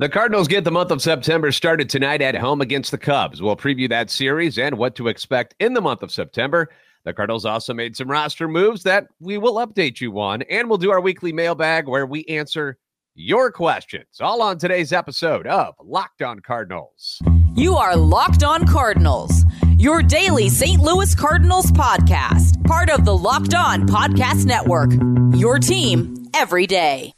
The Cardinals get the month of September started tonight at home against the Cubs. We'll preview that series and what to expect in the month of September. The Cardinals also made some roster moves that we will update you on, and we'll do our weekly mailbag where we answer your questions. All on today's episode of Locked On Cardinals. You are Locked On Cardinals, your daily St. Louis Cardinals podcast, part of the Locked On Podcast Network. Your team every day.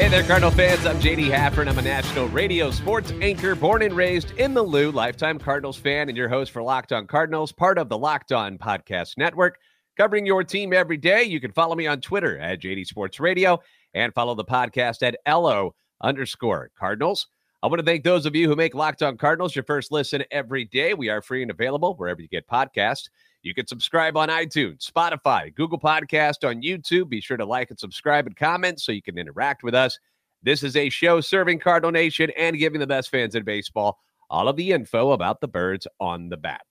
Hey there, Cardinal fans. I'm JD Hafford. I'm a national radio sports anchor, born and raised in the Lou, lifetime Cardinals fan, and your host for Locked On Cardinals, part of the Locked On Podcast Network, covering your team every day. You can follow me on Twitter at JD Sports Radio and follow the podcast at LO underscore Cardinals. I want to thank those of you who make Locked On Cardinals your first listen every day. We are free and available wherever you get podcasts. You can subscribe on iTunes, Spotify, Google Podcast, on YouTube. Be sure to like and subscribe and comment so you can interact with us. This is a show serving Cardinal Nation and giving the best fans in baseball all of the info about the birds on the bat.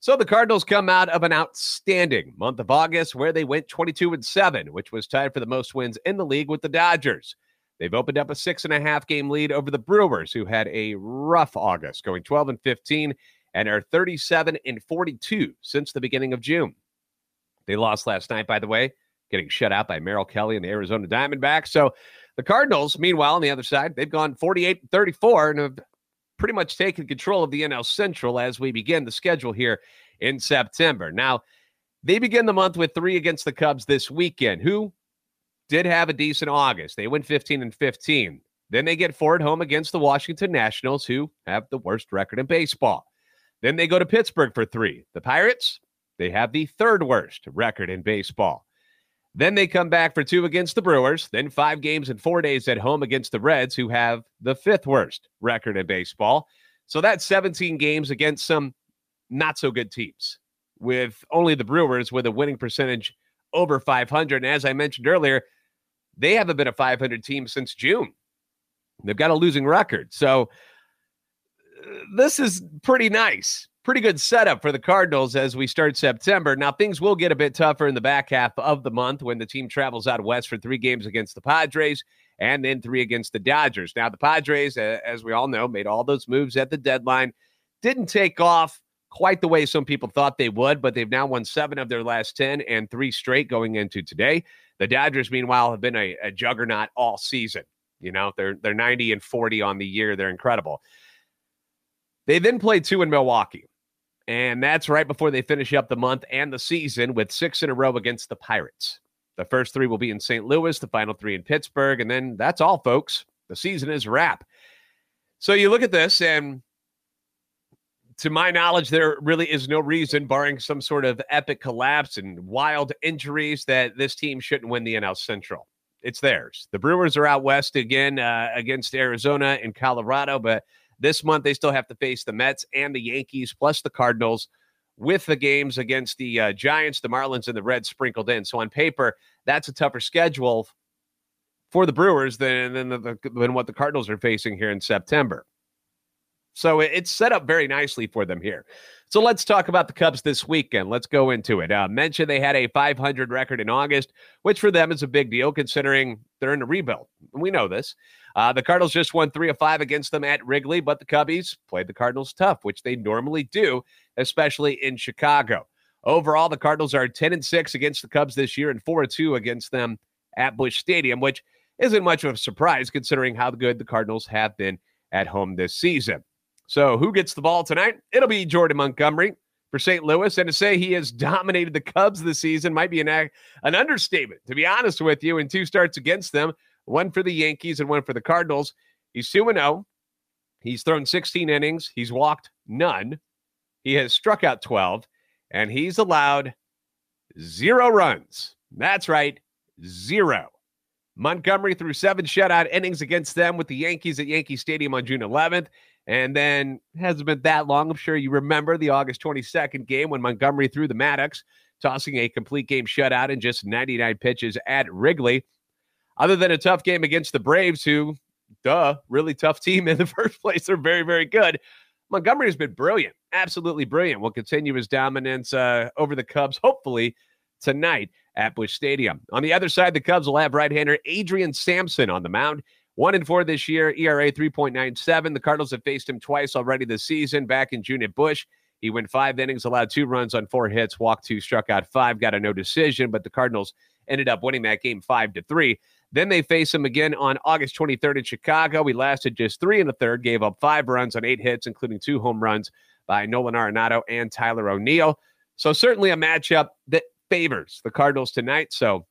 So the Cardinals come out of an outstanding month of August where they went 22 and 7, which was tied for the most wins in the league with the Dodgers. They've opened up a six and a half game lead over the Brewers, who had a rough August, going 12 and 15 and are 37 and 42 since the beginning of June. They lost last night, by the way, getting shut out by Merrill Kelly and the Arizona Diamondbacks. So the Cardinals, meanwhile, on the other side, they've gone 48 and 34 and have pretty much taken control of the NL Central as we begin the schedule here in September. Now, they begin the month with three against the Cubs this weekend, who did have a decent August. They went 15 and 15. Then they get four at home against the Washington Nationals, who have the worst record in baseball. Then they go to Pittsburgh for three. The Pirates, they have the third worst record in baseball. Then they come back for two against the Brewers, then five games in four days at home against the Reds, who have the fifth worst record in baseball. So that's 17 games against some not so good teams, with only the Brewers with a winning percentage over 500. And as I mentioned earlier, they haven't been a 500 team since June. They've got a losing record. So this is pretty nice. Pretty good setup for the Cardinals as we start September. Now, things will get a bit tougher in the back half of the month when the team travels out west for three games against the Padres and then three against the Dodgers. Now, the Padres, as we all know, made all those moves at the deadline, didn't take off quite the way some people thought they would, but they've now won seven of their last 10 and three straight going into today. The Dodgers, meanwhile, have been a, a juggernaut all season. You know, they're they're 90 and 40 on the year. They're incredible. They then play two in Milwaukee. And that's right before they finish up the month and the season with six in a row against the Pirates. The first three will be in St. Louis, the final three in Pittsburgh. And then that's all, folks. The season is wrap. So you look at this, and to my knowledge, there really is no reason, barring some sort of epic collapse and wild injuries, that this team shouldn't win the NL Central. It's theirs. The Brewers are out west again uh, against Arizona and Colorado, but this month, they still have to face the Mets and the Yankees, plus the Cardinals, with the games against the uh, Giants, the Marlins, and the Reds sprinkled in. So on paper, that's a tougher schedule for the Brewers than than, the, than what the Cardinals are facing here in September. So it's set up very nicely for them here. So let's talk about the Cubs this weekend. Let's go into it. Uh, mentioned they had a 500 record in August, which for them is a big deal considering they're in a rebuild. We know this. Uh, the Cardinals just won three of five against them at Wrigley, but the Cubbies played the Cardinals tough, which they normally do, especially in Chicago. Overall, the Cardinals are 10 and 6 against the Cubs this year and 4 2 against them at Busch Stadium, which isn't much of a surprise considering how good the Cardinals have been at home this season. So, who gets the ball tonight? It'll be Jordan Montgomery for St. Louis. And to say he has dominated the Cubs this season might be an, an understatement, to be honest with you, in two starts against them one for the Yankees and one for the Cardinals. He's 2 0. He's thrown 16 innings. He's walked none. He has struck out 12, and he's allowed zero runs. That's right, zero. Montgomery threw seven shutout innings against them with the Yankees at Yankee Stadium on June 11th. And then hasn't been that long. I'm sure you remember the August 22nd game when Montgomery threw the Maddux, tossing a complete game shutout in just 99 pitches at Wrigley other than a tough game against the Braves, who, duh, really tough team in the first place. They're very, very good. Montgomery has been brilliant absolutely brilliant. Will continue his dominance uh, over the Cubs, hopefully tonight at Busch Stadium. On the other side, the Cubs will have right-hander Adrian Sampson on the mound. One and four this year, ERA 3.97. The Cardinals have faced him twice already this season. Back in June at Busch, he went five innings, allowed two runs on four hits, walked two, struck out five, got a no decision, but the Cardinals ended up winning that game five to three. Then they face him again on August 23rd in Chicago. He lasted just three and a third, gave up five runs on eight hits, including two home runs by Nolan Arenado and Tyler O'Neill. So certainly a matchup that favors the Cardinals tonight. So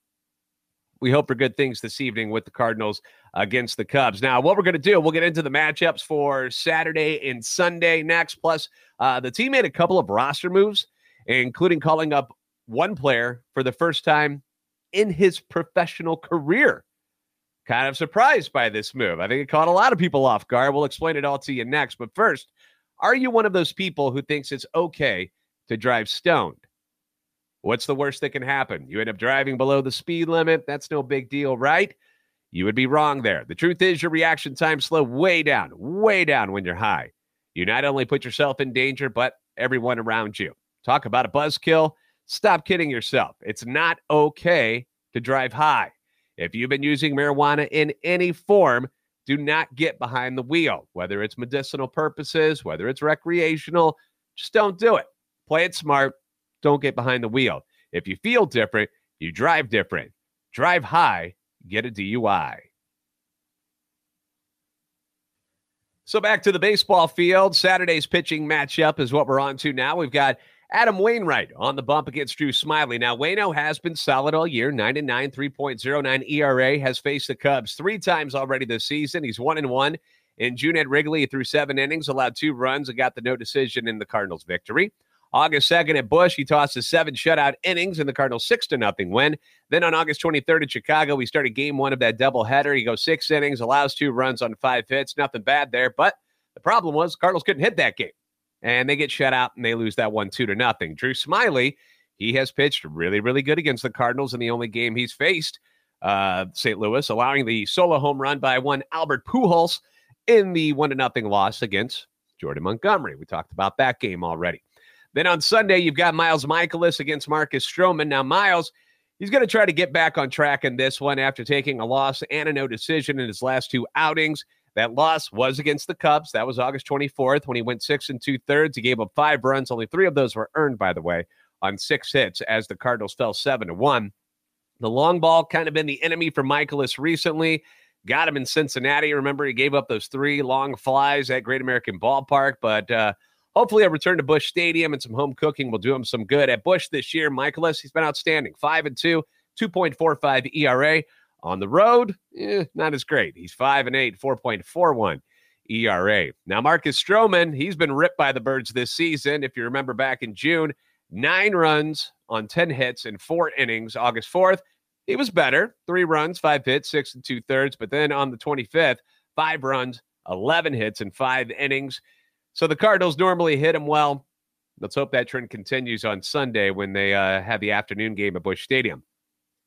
we hope for good things this evening with the Cardinals against the Cubs. Now, what we're going to do, we'll get into the matchups for Saturday and Sunday next. Plus, uh, the team made a couple of roster moves, including calling up one player for the first time in his professional career. Kind of surprised by this move. I think it caught a lot of people off guard. We'll explain it all to you next. But first, are you one of those people who thinks it's okay to drive stoned? What's the worst that can happen? You end up driving below the speed limit. That's no big deal, right? You would be wrong there. The truth is, your reaction time slow way down, way down when you're high. You not only put yourself in danger, but everyone around you. Talk about a buzzkill. Stop kidding yourself. It's not okay to drive high. If you've been using marijuana in any form, do not get behind the wheel, whether it's medicinal purposes, whether it's recreational, just don't do it. Play it smart don't get behind the wheel. If you feel different, you drive different. Drive high, get a DUI. So back to the baseball field. Saturday's pitching matchup is what we're on to now. We've got Adam Wainwright on the bump against Drew Smyly. Now, Wayno has been solid all year, 99, 3.09 ERA, has faced the Cubs three times already this season. He's one and one. In June at Wrigley, through seven innings, allowed two runs and got the no decision in the Cardinals' victory. August 2nd at Busch, he tossed a seven shutout innings in the Cardinals' 6 to nothing win. Then on August 23rd in Chicago, we started game one of that doubleheader. He goes six innings, allows two runs on five hits. Nothing bad there. But the problem was Cardinals couldn't hit that game. And they get shut out and they lose that one two to nothing. Drew Smyly, he has pitched really, really good against the Cardinals in the only game he's faced. Uh, St. Louis, allowing the solo home run by one Albert Pujols in the one to nothing loss against Jordan Montgomery. We talked about that game already. Then on Sunday, you've got Miles Mikolas against Marcus Stroman. Now, Miles, he's going to try to get back on track in this one after taking a loss and a no decision in his last two outings. That loss was against the Cubs. That was August 24th when he went six and two thirds. He gave up five runs. Only three of those were earned, by the way, on six hits as the Cardinals fell seven to one. The long ball kind of been the enemy for Mikolas recently. Got him in Cincinnati. Remember, he gave up those three long flies at Great American Ballpark, but uh, Hopefully, a return to Busch Stadium and some home cooking will do him some good. At Busch this year, Mikolas, he's been outstanding. 5 and 2, 2.45 ERA. On the road, eh, not as great. He's 5 and 8, 4.41 ERA. Now, Marcus Stroman, he's been ripped by the Birds this season. If you remember back in June, nine runs on 10 hits in four innings. August 4th, he was better. Three runs, five hits, six and two thirds. But then on the 25th, five runs, 11 hits in five innings. So the Cardinals normally hit him well. Let's hope that trend continues on Sunday when they uh, have the afternoon game at Busch Stadium.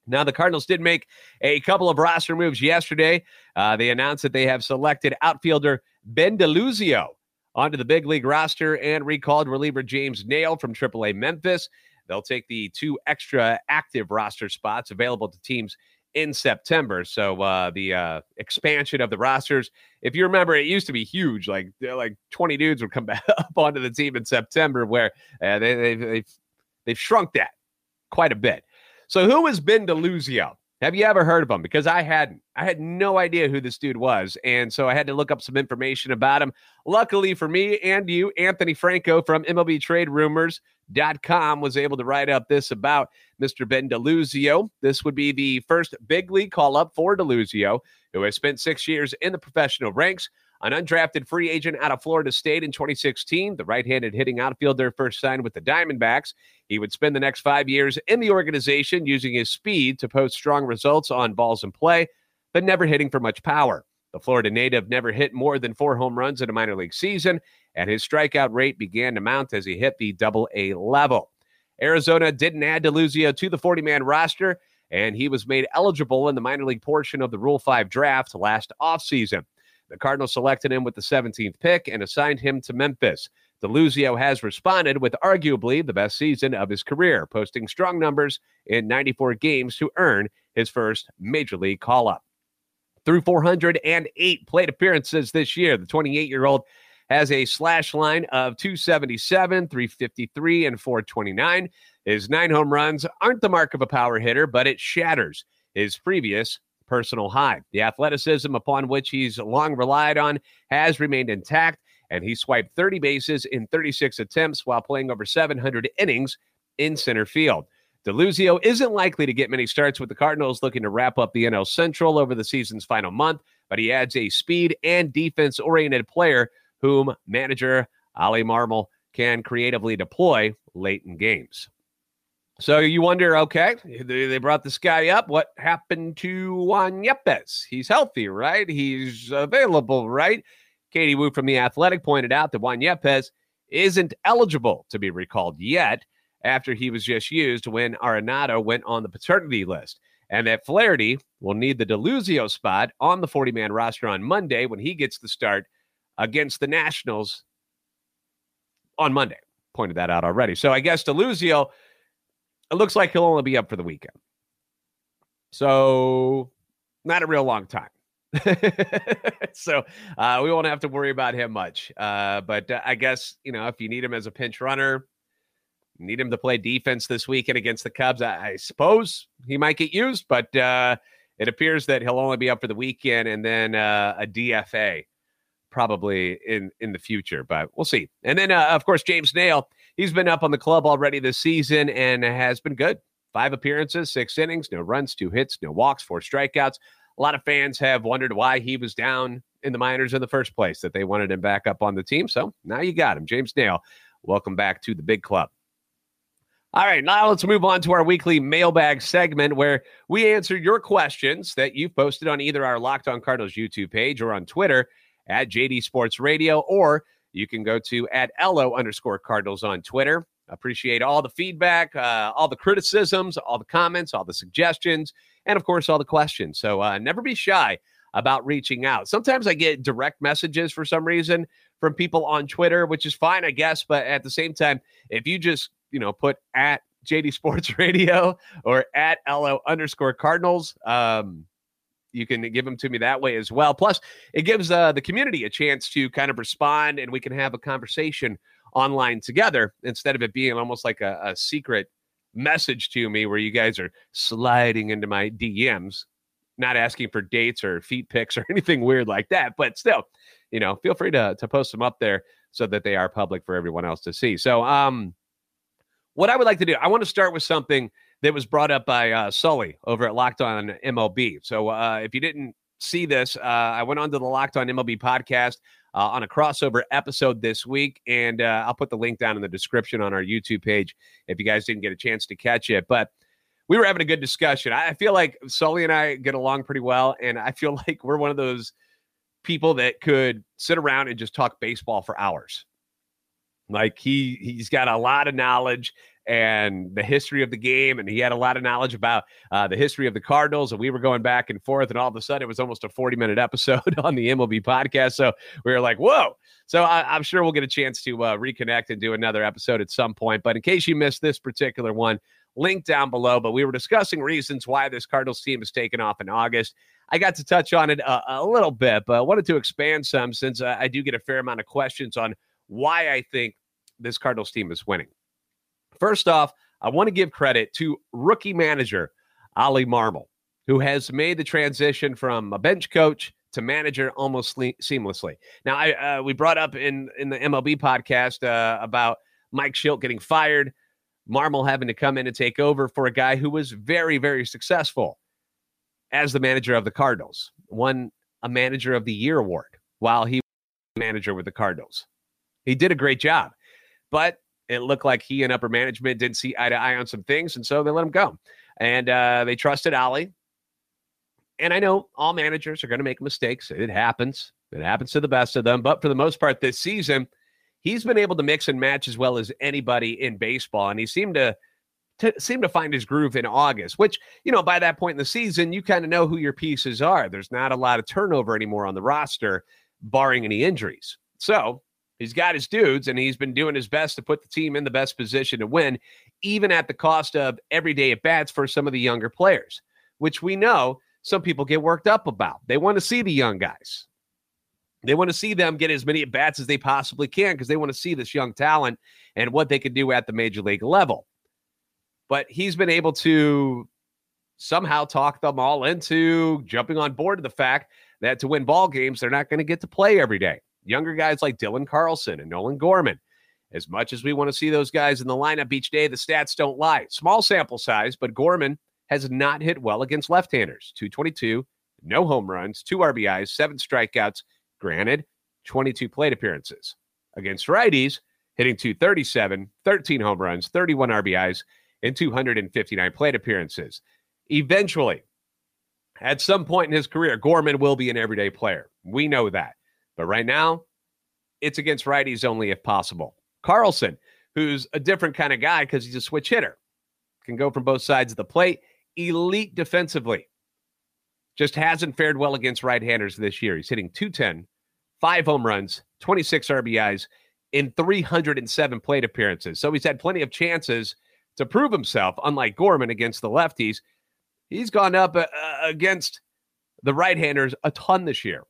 Now, the Cardinals did make a couple of roster moves yesterday. Uh, they announced that they have selected outfielder Ben DeLuzio onto the big league roster and recalled reliever James Naile from AAA Memphis. They'll take the two extra active roster spots available to teams in September. So uh, the uh, expansion of the rosters, if you remember, it used to be huge. Like like twenty dudes would come back up onto the team in September, where uh, they, they've, they've they've shrunk that quite a bit. So who has been DeLuzio? Have you ever heard of him? Because I hadn't. I had no idea who this dude was. And so I had to look up some information about him. Luckily for me and you, Anthony Franco from MLB Trade Rumors.com was able to write up this about Mr. Ben DeLuzio. This would be the first big league call up for DeLuzio, who has spent six years in the professional ranks. An undrafted free agent out of Florida State in 2016, the right handed hitting outfielder first signed with the Diamondbacks. He would spend the next five years in the organization using his speed to post strong results on balls in play, but never hitting for much power. The Florida native never hit more than four home runs in a minor league season, and his strikeout rate began to mount as he hit the double A level. Arizona didn't add DeLuzio to the 40 man roster, and he was made eligible in the minor league portion of the Rule 5 draft last offseason. The Cardinals selected him with the 17th pick and assigned him to Memphis. DeLuzio has responded with arguably the best season of his career, posting strong numbers in 94 games to earn his first major league call up. Through 408 plate appearances this year, the 28 year old has a slash line of 277, 353, and 429. His nine home runs aren't the mark of a power hitter, but it shatters his previous personal high. The athleticism upon which he's long relied on has remained intact, and he swiped 30 bases in 36 attempts while playing over 700 innings in center field. DeLuzio isn't likely to get many starts with the Cardinals looking to wrap up the NL Central over the season's final month, but he adds a speed and defense oriented player whom manager Oli Marmol can creatively deploy late in games. So you wonder, okay, they brought this guy up. What happened to Juan Yepez? He's healthy, right? He's available, right? Katie Woo from The Athletic pointed out that Juan Yepez isn't eligible to be recalled yet after he was just used when Arenado went on the paternity list. And that Flaherty will need the DeLuzio spot on the 40 man roster on Monday when he gets the start against the Nationals on Monday. Pointed that out already. So I guess DeLuzio it looks like he'll only be up for the weekend. So, not a real long time. so uh, we won't have to worry about him much. Uh, but uh, I guess you know if you need him as a pinch runner, need him to play defense this weekend against the Cubs. I, I suppose he might get used, but uh, it appears that he'll only be up for the weekend and then uh, a DFA probably in in the future. But we'll see. And then uh, of course James Naile, he's been up on the club already this season and has been good. Five appearances, six innings, no runs, two hits, no walks, four strikeouts. A lot of fans have wondered why he was down in the minors in the first place, that they wanted him back up on the team. So now you got him. James Naile, welcome back to the big club. All right, now let's move on to our weekly mailbag segment where we answer your questions that you've posted on either our Locked On Cardinals YouTube page or on Twitter at JD Sports Radio or you can go to at LO underscore Cardinals on Twitter. Appreciate all the feedback, uh, all the criticisms, all the comments, all the suggestions, and of course, all the questions. So uh, never be shy about reaching out. Sometimes I get direct messages for some reason from people on Twitter, which is fine, I guess. But at the same time, if you just, you know, put at JD Sports Radio or at LO underscore Cardinals, um, you can give them to me that way as well. Plus, it gives uh, the community a chance to kind of respond and we can have a conversation online together instead of it being almost like a, a secret message to me where you guys are sliding into my DMs, not asking for dates or feet pics or anything weird like that. But still, you know, feel free to, to post them up there so that they are public for everyone else to see. So, um, what I would like to do, I want to start with something that was brought up by uh, Sully over at Locked On MLB. So uh, if you didn't see this, uh, I went on to the Locked On MLB podcast uh, on a crossover episode this week, and uh, I'll put the link down in the description on our YouTube page if you guys didn't get a chance to catch it. But we were having a good discussion. I feel like Sully and I get along pretty well, and I feel like we're one of those people that could sit around and just talk baseball for hours. Like he he's got a lot of knowledge and the history of the game. And he had a lot of knowledge about uh, the history of the Cardinals. And we were going back and forth. And all of a sudden, it was almost a 40 minute episode on the MLB podcast. So we were like, whoa. So I, am sure we'll get a chance to uh, reconnect and do another episode at some point. But in case you missed this particular one, link down below. But we were discussing reasons why this Cardinals team has taken off in August. I got to touch on it a, a little bit, but I wanted to expand some since uh, I do get a fair amount of questions on why I think this Cardinals team is winning. First off, I want to give credit to rookie manager Oli Marmol, who has made the transition from a bench coach to manager almost seamlessly. Now, I uh, we brought up in in the MLB podcast uh, about Mike Shildt getting fired, Marmol having to come in and take over for a guy who was very very successful as the manager of the Cardinals, won a manager of the year award while he was manager with the Cardinals. He did a great job, but it looked like he and upper management didn't see eye to eye on some things, and so they let him go. And uh, they trusted Oli. And I know all managers are going to make mistakes. It happens. It happens to the best of them. But for the most part, this season, he's been able to mix and match as well as anybody in baseball. And he seemed to, to seem to find his groove in August, which, you know, by that point in the season, you kind of know who your pieces are. There's not a lot of turnover anymore on the roster, barring any injuries. So He's got his dudes, and he's been doing his best to put the team in the best position to win, even at the cost of everyday at bats for some of the younger players, which we know some people get worked up about. They want to see the young guys. They want to see them get as many at bats as they possibly can because they want to see this young talent and what they can do at the major league level. But he's been able to somehow talk them all into jumping on board to the fact that to win ball games, they're not going to get to play every day. Younger guys like Dylan Carlson and Nolan Gorman. As much as we want to see those guys in the lineup each day, the stats don't lie. Small sample size, but Gorman has not hit well against left handers 222, no home runs, two RBIs, seven strikeouts. Granted, 22 plate appearances. Against righties, hitting 237, 13 home runs, 31 RBIs, and 259 plate appearances. Eventually, at some point in his career, Gorman will be an everyday player. We know that. But right now, it's against righties only if possible. Carlson, who's a different kind of guy because he's a switch hitter, can go from both sides of the plate. Elite defensively. Just hasn't fared well against right handers this year. He's hitting 210, five home runs, 26 RBIs in 307 plate appearances. So he's had plenty of chances to prove himself, unlike Gorman against the lefties. He's gone up uh, against the right handers a ton this year,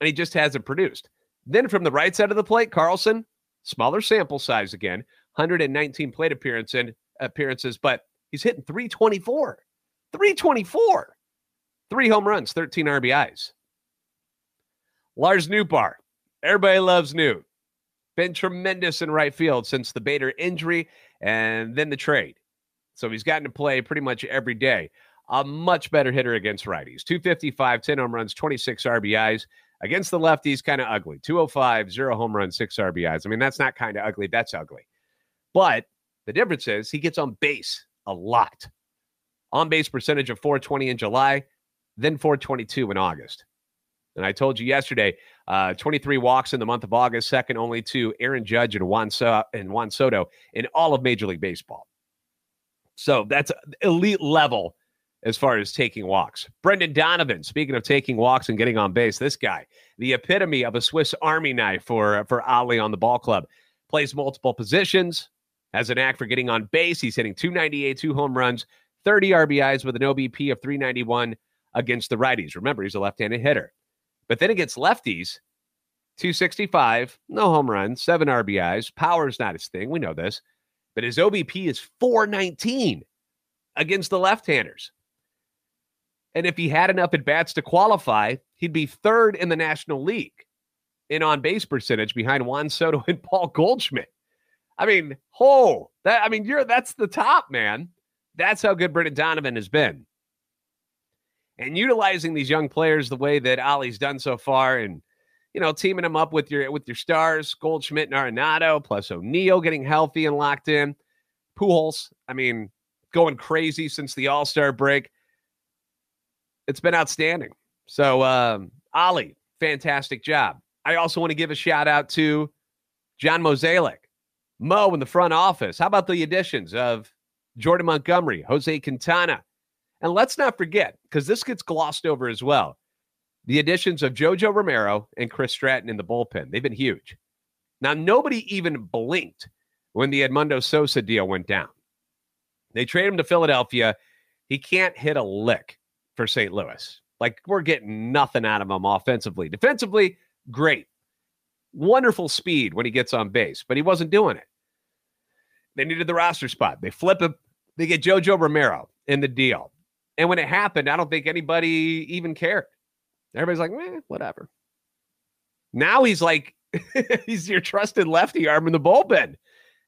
and he just hasn't produced. Then from the right side of the plate, Carlson, smaller sample size again, 119 plate appearance and appearances, but he's hitting 324. 324. Three home runs, 13 RBIs. Lars Nootbaar. Everybody loves Newt. Been tremendous in right field since the Bader injury and then the trade. So he's gotten to play pretty much every day a much better hitter against righties. 255, 10 home runs, 26 RBIs. Against the lefties, kind of ugly. 205, zero home runs, six RBIs. I mean, that's not kind of ugly. That's ugly. But the difference is he gets on base a lot. On base percentage of 420 in July, then 422 in August. And I told you yesterday, uh, 23 walks in the month of August, second only to Aaron Judge and Juan, so- and Juan Soto in all of Major League Baseball. So that's elite level as far as taking walks. Brendan Donovan, speaking of taking walks and getting on base, this guy, the epitome of a Swiss Army knife for, for Oli on the ball club, plays multiple positions, has an act for getting on base. He's hitting 298, two home runs, 30 RBIs with an OBP of 391 against the righties. Remember, he's a left handed hitter. But then against lefties, 265, no home runs, seven RBIs. Power is not his thing. We know this. But his OBP is 419 against the left handers. And if he had enough at bats to qualify, he'd be third in the National League in on base percentage behind Juan Soto and Paul Goldschmidt. I mean, oh, that I mean, you're that's the top, man. That's how good Brendan Donovan has been. And utilizing these young players the way that Oli's done so far, and you know, teaming them up with your with your stars, Goldschmidt and Arenado, plus O'Neill getting healthy and locked in. Pujols, I mean, going crazy since the All Star break it's been outstanding. So, um, Oli, fantastic job. I also want to give a shout out to John Mozeliak, Mo in the front office. How about the additions of Jordan Montgomery, Jose Quintana? And let's not forget, because this gets glossed over as well, the additions of JoJo Romero and Chris Stratton in the bullpen. They've been huge. Now, nobody even blinked when the Edmundo Sosa deal went down. They trade him to Philadelphia. He can't hit a lick for St. Louis. Like we're getting nothing out of him offensively. Defensively, great. Wonderful speed when he gets on base, but he wasn't doing it. They needed the roster spot. They flip him. They get JoJo Romero in the deal. And when it happened, I don't think anybody even cared. Everybody's like, eh, whatever. Now he's like, he's your trusted lefty arm in the bullpen.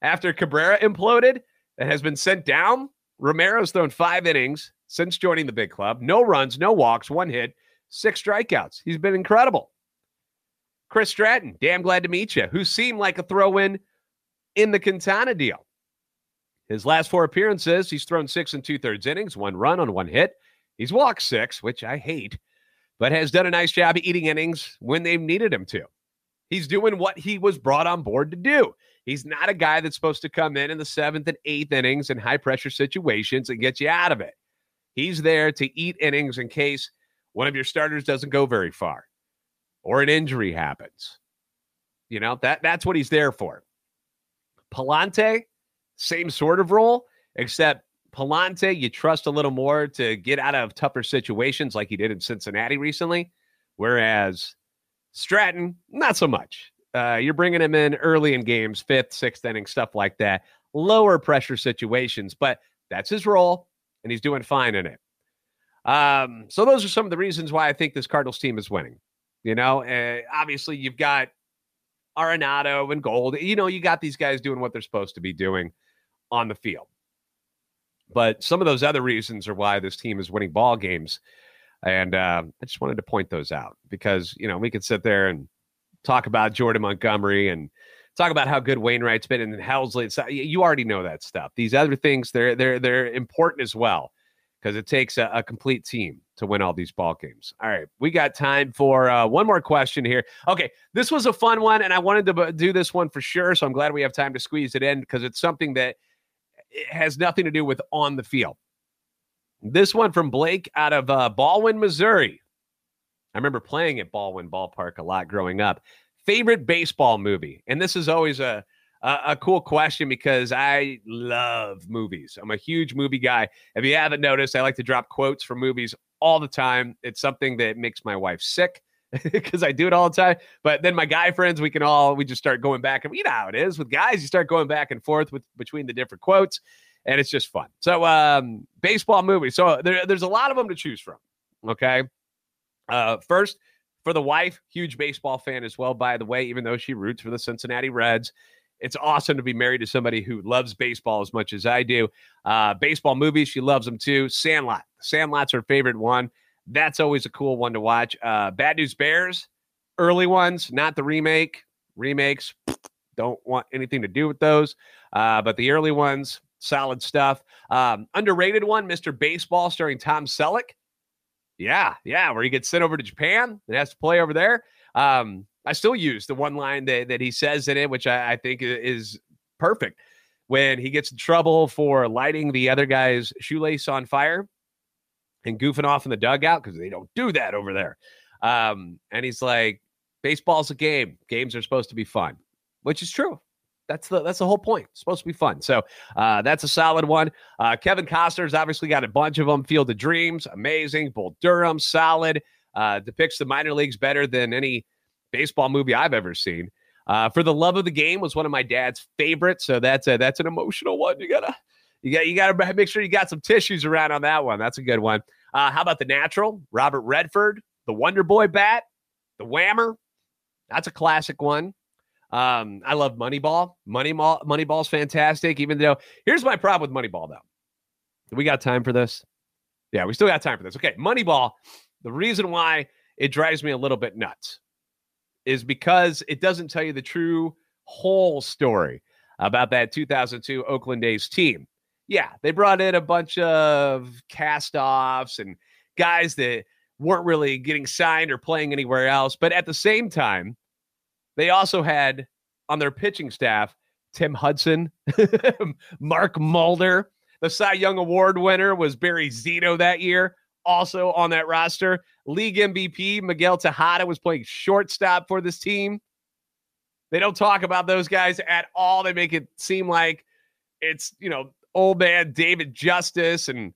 After Cabrera imploded and has been sent down, Romero's thrown five innings, since joining the big club. No runs, no walks, one hit, six strikeouts. He's been incredible. Chris Stratton, damn glad to meet you, who seemed like a throw in in the Quintana deal. His last four appearances, he's thrown six and two thirds innings, one run on one hit. He's walked six, which I hate, but has done a nice job eating innings when they've needed him to. He's doing what he was brought on board to do. He's not a guy that's supposed to come in in the seventh and eighth innings in high pressure situations and get you out of it. He's there to eat innings in case one of your starters doesn't go very far or an injury happens. You know, that that's what he's there for. Pallante, same sort of role, except Pallante, you trust a little more to get out of tougher situations like he did in Cincinnati recently. Whereas Stratton, not so much. Uh, you're bringing him in early in games, fifth, sixth inning, stuff like that, lower pressure situations, but that's his role, and he's doing fine in it. Um, so those are some of the reasons why I think this Cardinals team is winning. You know, uh, obviously you've got Arenado and Gold. You know, you got these guys doing what they're supposed to be doing on the field. But some of those other reasons are why this team is winning ball games. And uh, I just wanted to point those out because, you know, we could sit there and talk about Jordan Montgomery and talk about how good Wainwright's been and Helsley. It's, you already know that stuff. These other things, they're they're they're important as well because it takes a, a, complete team to win all these ball games. All right, we got time for uh, one more question here. Okay, this was a fun one, and I wanted to do this one for sure. So I'm glad we have time to squeeze it in because it's something that has nothing to do with on the field. This one from Blake out of uh, Ballwin, Missouri. I remember playing at Ballwin Ballpark a lot growing up. Favorite baseball movie, and this is always a a, a cool question because I love movies. I'm a huge movie guy. If you haven't noticed, I like to drop quotes from movies all the time. It's something that makes my wife sick because I do it all the time. But then my guy friends, we can all we just start going back and you know how it is with guys. You start going back and forth with between the different quotes, and it's just fun. So um, baseball movie. So there, there's a lot of them to choose from. Okay. Uh, first, for the wife, huge baseball fan as well, by the way, even though she roots for the Cincinnati Reds. It's awesome to be married to somebody who loves baseball as much as I do. Uh, baseball movies, she loves them too. Sandlot. Sandlot's her favorite one. That's always a cool one to watch. Uh, Bad News Bears, early ones, not the remake. Remakes, don't want anything to do with those. Uh, but the early ones, solid stuff. Um, underrated one, Mr. Baseball, starring Tom Selleck. Yeah, yeah, where he gets sent over to Japan and has to play over there. Um, I still use the one line that, that he says in it, which I, I think is perfect. When he gets in trouble for lighting the other guy's shoelace on fire and goofing off in the dugout because they don't do that over there. Um, and he's like, baseball's a game. Games are supposed to be fun, which is true. That's the that's the whole point. It's supposed to be fun. So uh, that's a solid one. Uh, Kevin Costner's obviously got a bunch of them. Field of Dreams, amazing. Bull Durham, solid. Uh, depicts the minor leagues better than any baseball movie I've ever seen. Uh, For the Love of the Game was one of my dad's favorites, so that's a that's an emotional one. You gotta you got you gotta make sure you got some tissues around on that one. That's a good one. Uh, how about The Natural? Robert Redford, The Wonder Boy Bat, The Whammer. That's a classic one. Um, I love Moneyball. Moneyball, Moneyball's fantastic. Even though here's my problem with Moneyball, though. Do we got time for this? Yeah, we still got time for this. Okay, Moneyball. The reason why it drives me a little bit nuts is because it doesn't tell you the true whole story about that 2002 Oakland A's team. Yeah, they brought in a bunch of cast offs and guys that weren't really getting signed or playing anywhere else. But at the same time, they also had on their pitching staff Tim Hudson, Mark Mulder. The Cy Young Award winner was Barry Zito that year also on that roster. League MVP Miguel Tejada was playing shortstop for this team. They don't talk about those guys at all. They make it seem like it's, you know, old man David Justice and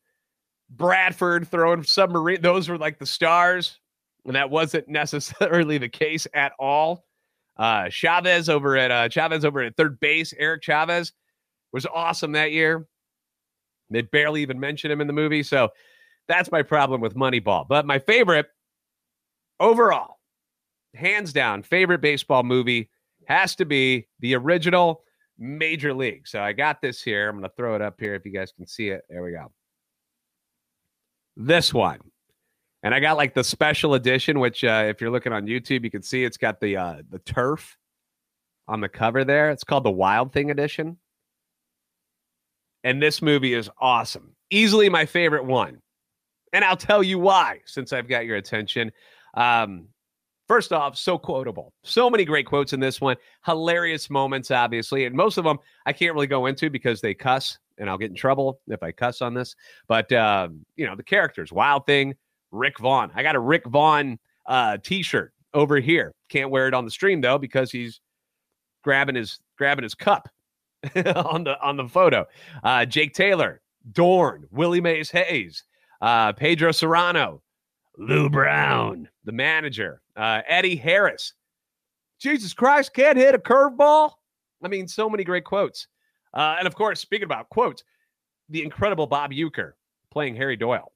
Bradford throwing submarine. Those were like the stars. And that wasn't necessarily the case at all. Uh, Chavez over at uh, Chavez over at third base. Eric Chavez was awesome that year. They barely even mention him in the movie. So that's my problem with Moneyball. But my favorite overall, hands down, favorite baseball movie has to be the original Major League. So I got this here. I'm going to throw it up here if you guys can see it. There we go. This one. And I got like the special edition, which uh, if you're looking on YouTube, you can see it's got the uh, the turf on the cover there. It's called the Wild Thing edition. And this movie is awesome. Easily my favorite one. And I'll tell you why, since I've got your attention. Um, first off, so quotable. So many great quotes in this one. Hilarious moments, obviously. And most of them I can't really go into because they cuss, and I'll get in trouble if I cuss on this. But, uh, you know, the characters Wild Thing, Rick Vaughn. I got a Rick Vaughn uh, t shirt over here. Can't wear it on the stream, though, because he's grabbing his grabbing his cup on the on the photo. Uh, Jake Taylor, Dorn, Willie Mays Hayes, uh, Pedro Cerrano, Lou Brown, the manager, uh, Eddie Harris. Jesus Christ, can't hit a curveball. I mean, so many great quotes. Uh, and of course, speaking about quotes, the incredible Bob Uecker playing Harry Doyle.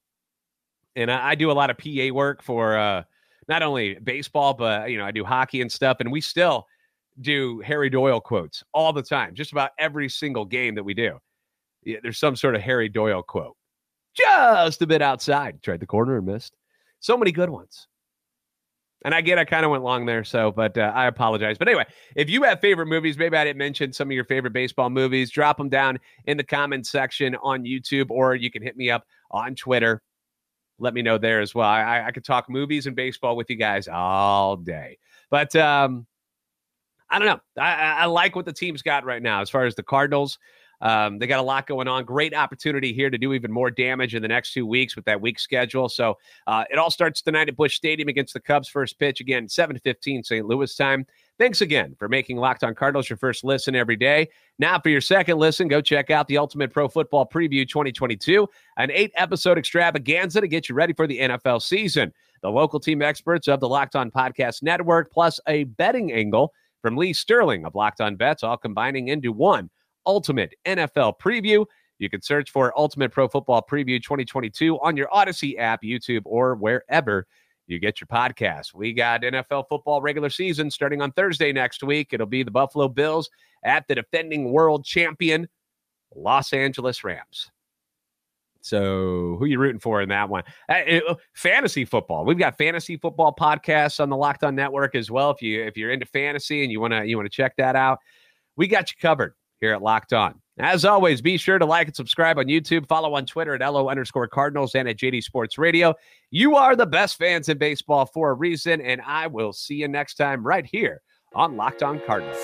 And I, I do a lot of PA work for uh, not only baseball, but you know, I do hockey and stuff. And we still do Harry Doyle quotes all the time, just about every single game that we do. Yeah, there's some sort of Harry Doyle quote. Just a bit outside. Tried the corner and missed. So many good ones. And I get I kind of went long there, so but uh, I apologize. But anyway, if you have favorite movies, maybe I didn't mention some of your favorite baseball movies, drop them down in the comment section on YouTube, or you can hit me up on Twitter. Let me know there as well. I, I could talk movies and baseball with you guys all day. But um, I don't know. I, I like what the team's got right now as far as the Cardinals. Um, they got a lot going on. Great opportunity here to do even more damage in the next two weeks with that week schedule. So uh, it all starts tonight at Busch Stadium against the Cubs. First pitch again, 7:15 St. Louis time. Thanks again for making Locked On Cardinals your first listen every day. Now, for your second listen, go check out the Ultimate Pro Football Preview 2022, an eight episode extravaganza to get you ready for the NFL season. The local team experts of the Locked On Podcast Network, plus a betting angle from Lee Sterling of Locked On Bets, all combining into one ultimate NFL preview. You can search for Ultimate Pro Football Preview 2022 on your Odyssey app, YouTube, or wherever you get your podcast. We got NFL football regular season starting on Thursday next week. It'll be the Buffalo Bills at the defending world champion, Los Angeles Rams. So, who you rooting for in that one? Uh, uh, fantasy football. We've got fantasy football podcasts on the Locked On Network as well. If you if you're into fantasy and you want to you want to check that out, we got you covered here at Locked On. As always, be sure to like and subscribe on YouTube. Follow on Twitter at LO underscore Cardinals and at JD Sports Radio. You are the best fans in baseball for a reason, and I will see you next time right here on Locked On Cardinals.